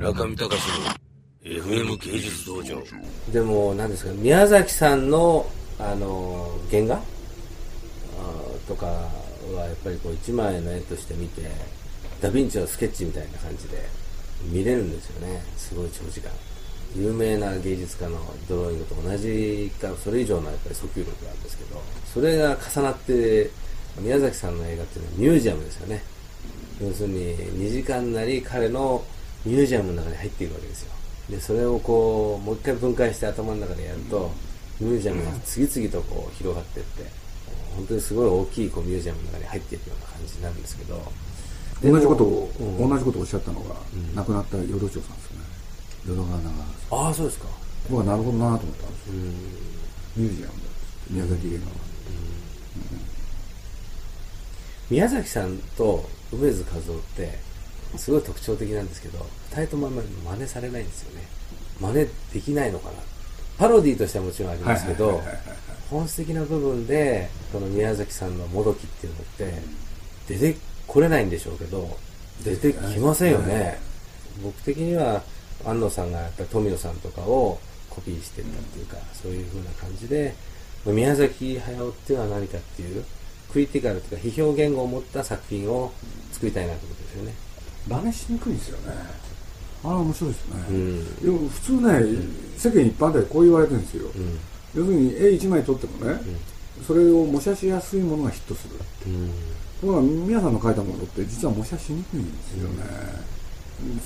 中見隆の FM 芸術道場。でも何ですか宮崎さんのあの原画？とかはやっぱりこう一枚の絵として見てダ・ヴィンチのスケッチみたいな感じで見れるんですよね。すごい長時間。有名な芸術家のドローイングと同じかそれ以上のやっぱり訴求力があるんですけど。それが重なって宮崎さんの映画っていうのはミュージアムですよね。要するに2時間なり彼のミュージアムの中に入っているわけですよ。でそれをこうもう一回分解して頭の中でやるとミュージアムが次々とこう広がっていって本当にすごい大きいこうミュージアムの中に入っていくような感じになるんですけど。同じことを、うん。同じことをおっしゃったのが、亡くなった淀町さんですよね。淀川長原さんああそうですか。僕はなるほどなと思ったんですよ。うん。ミュージアムだ宮崎映画は、宮崎さんと梅津和夫ってすごい特徴的なんですけど2人ともあんまり真似されないんですよね。真似できないのかな。パロディーとしてはもちろんありますけど本質的な部分でこの宮崎さんのもどきっていうのって出てこれないんでしょうけど出てきませんよね。僕的には安野さんがやっぱり富野さんとかをコピーしてったっていうか、そういう風な感じで宮崎駿っていうのは何かっていうクリティカルというか批評言語を持った作品を作りたいなということですよね。真似しにくいんですよね。あれ面白いですよね、うん。でも普通ね、世間一般でこう言われてるんですよ、うん。要するに絵一枚撮ってもね、それを模写しやすいものがヒットする。うん。ところが皆さんの描いたものって実は模写しにくいんですよね、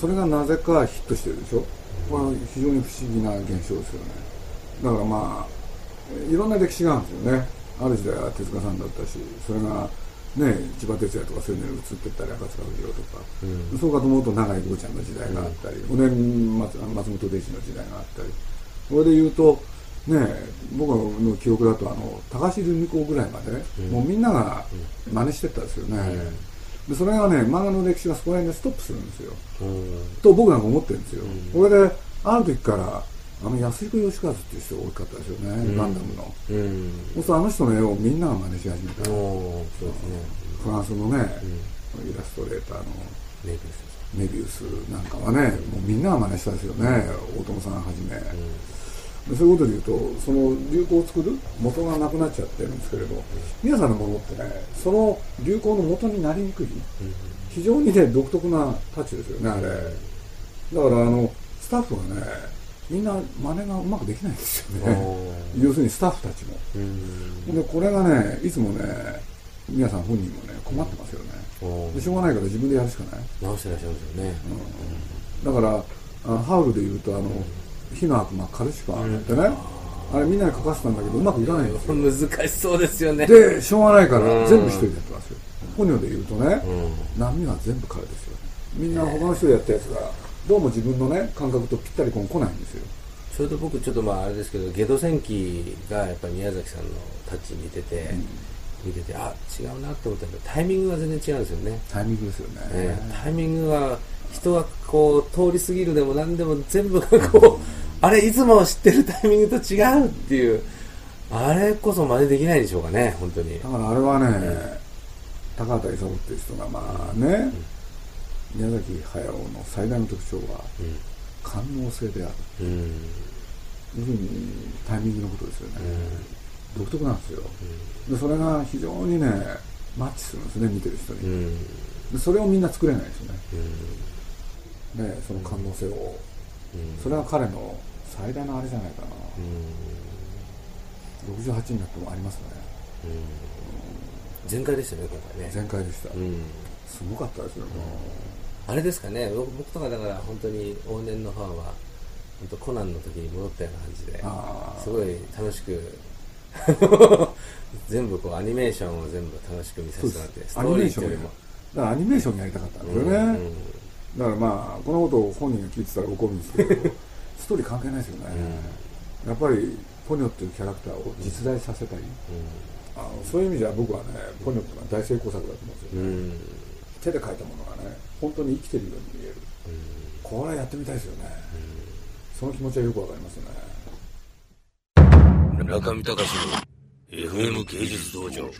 それがなぜかヒットしてるでしょ。これは非常に不思議な現象ですよね。だからまあいろんな歴史があるんですよね。ある時代は手塚さんだったしそれがね千葉哲也とかそういうのに移ってったり赤塚不二夫とか、うん。そうかと思うと永井豪ちゃんの時代があったり、5年松松本零士の時代があったり。これで言うとね僕の記憶だとあの高橋留美子ぐらいまで、もうみんなが真似してったんですよね、でそれがね漫画の歴史がそこら辺でストップするんですよ。うん。と僕なんか思ってるんですよ、これである時からあの安彦義和っていう人が多かったですよね、ガンダムの。うん。そうするとあの人の絵をみんなが真似し始めた、そうですね。フランスのね、イラストレーターの。メビウス。なんかはねもうみんなが真似したんですよね大友さんはじめ、でそういうことで言うとその流行を作る元がなくなっちゃってるんですけれど皆さんのものってねその流行の元になりにくい、非常にね独特なタッチですよねあれ。だからあのスタッフがねみんな真似がうまくできないんですよね。要するにスタッフたちも。うん。でこれがねいつもね皆さん本人もね困ってますよね。でしょうがないから自分でやるしかない。直してらっしゃるんですよね。だからハウルで言うとあの、火の悪魔カルシファーってね、あれみんなに書かせたんだけどうまくいかないんですよ。難しそうですよね。でしょうがないからうん。全部一人でやってますよ。ポニョで言うとね、うん。波は全部彼ですよ。みんな他の人でやったやつがどうも自分のね感覚とぴったりこう来ないんですよ。それと僕ちょっとまああれですけどゲド戦記がやっぱり宮崎さんのタッチ似てて、見ててあ違うなって思ったけどタイミングが全然違うんですよね、タイミングですよね、ええタイミングが人はこう通り過ぎるでも何でも全部がこうあれいつも知ってるタイミングと違うっていうあれこそ真似できないでしょうかね本当に。だからあれはね、高畑勲っていう人がまあね、宮崎駿の最大の特徴は官能性である。うん。要するにタイミングのことですよね、独特なんですよ、でそれが非常にねマッチするんですね見てる人に、うん。でそれをみんな作れないですよね。うん。ねその官能性を、それは彼の最大のあれじゃないかな、68になってもありますね。全開でしたね今回ね。全開でした、うん。すごかったですよ、あれですかね。僕僕とかだから本当に往年のファンは本当コナンの時に戻ったような感じであすごい楽しく 全部こうアニメーションを全部楽しく見させてもらってストアニーメーションやリーっていうよりも。だからアニメーションやりたかったんですよね、うんうんだからまあこのことを本人が聞いてたら怒るんですけど ストーリー関係ないですよね、やっぱりポニョっていうキャラクターを実在させたい、あのそういう意味じゃ僕はねポニョっていうのは大成功作だと思うんですよ、うん手で描いたものがね本当に生きてるように見える、これはやってみたいですよね、その気持ちはよくわかりますよね。中見隆の FM 芸術道場